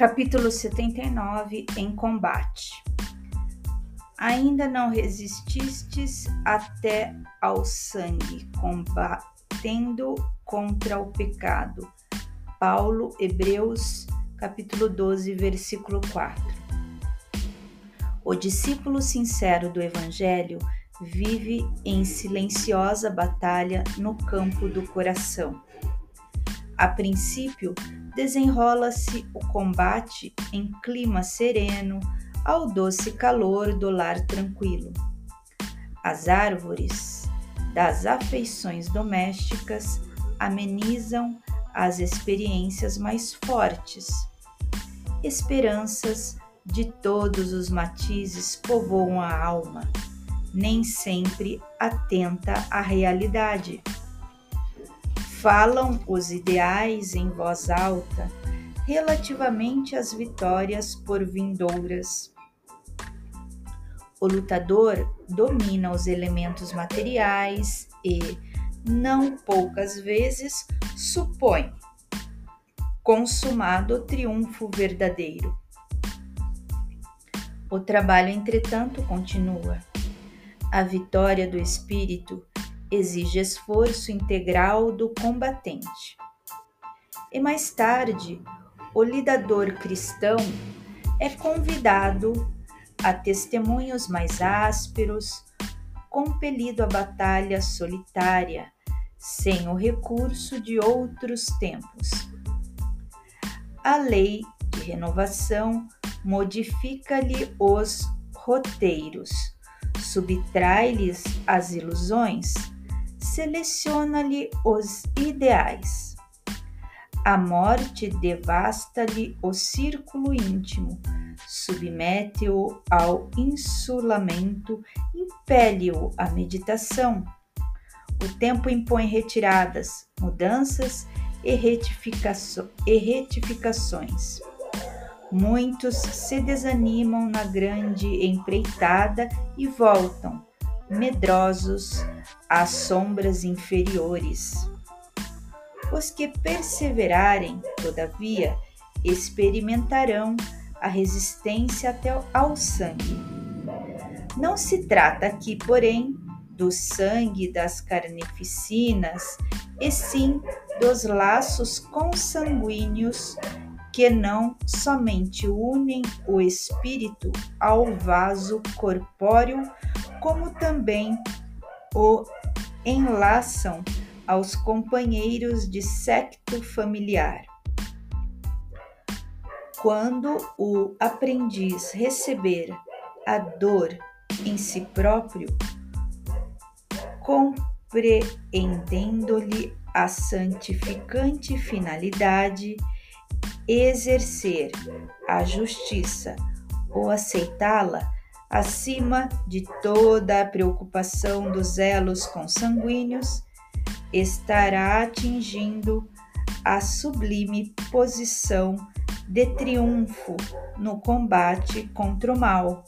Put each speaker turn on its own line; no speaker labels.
Capítulo 79 Em combate. Ainda não resististes até ao sangue, combatendo contra o pecado. Paulo, Hebreus, capítulo 12, versículo 4. O discípulo sincero do Evangelho vive em silenciosa batalha no campo do coração. A princípio, desenrola-se o combate em clima sereno, ao doce calor do lar tranquilo. As árvores das afeições domésticas amenizam as experiências mais fortes. Esperanças de todos os matizes povoam a alma, nem sempre atenta à realidade falam os ideais em voz alta relativamente às vitórias por vindouras. O lutador domina os elementos materiais e, não poucas vezes, supõe consumado o triunfo verdadeiro. O trabalho, entretanto, continua. A vitória do espírito exige esforço integral do combatente. E mais tarde, o lidador cristão é convidado a testemunhos mais ásperos, compelido à batalha solitária, sem o recurso de outros tempos. A lei de renovação modifica-lhe os roteiros, subtrai-lhes as ilusões seleciona-lhe os ideais. A morte devasta-lhe o círculo íntimo, submete-o ao insulamento, impele-o à meditação. O tempo impõe retiradas, mudanças e, e retificações. Muitos se desanimam na grande empreitada e voltam, medrosos, às sombras inferiores. Os que perseverarem, todavia, experimentarão a resistência até ao sangue. Não se trata aqui, porém, do sangue das carnificinas, e sim dos laços consanguíneos que não somente unem o espírito ao vaso corpóreo, como também o enlaçam aos companheiros de secto familiar. Quando o aprendiz receber a dor em si próprio, compreendendo-lhe a santificante finalidade, exercer a justiça ou aceitá-la, acima de toda a preocupação dos elos consanguíneos, estará atingindo a sublime posição de triunfo no combate contra o mal.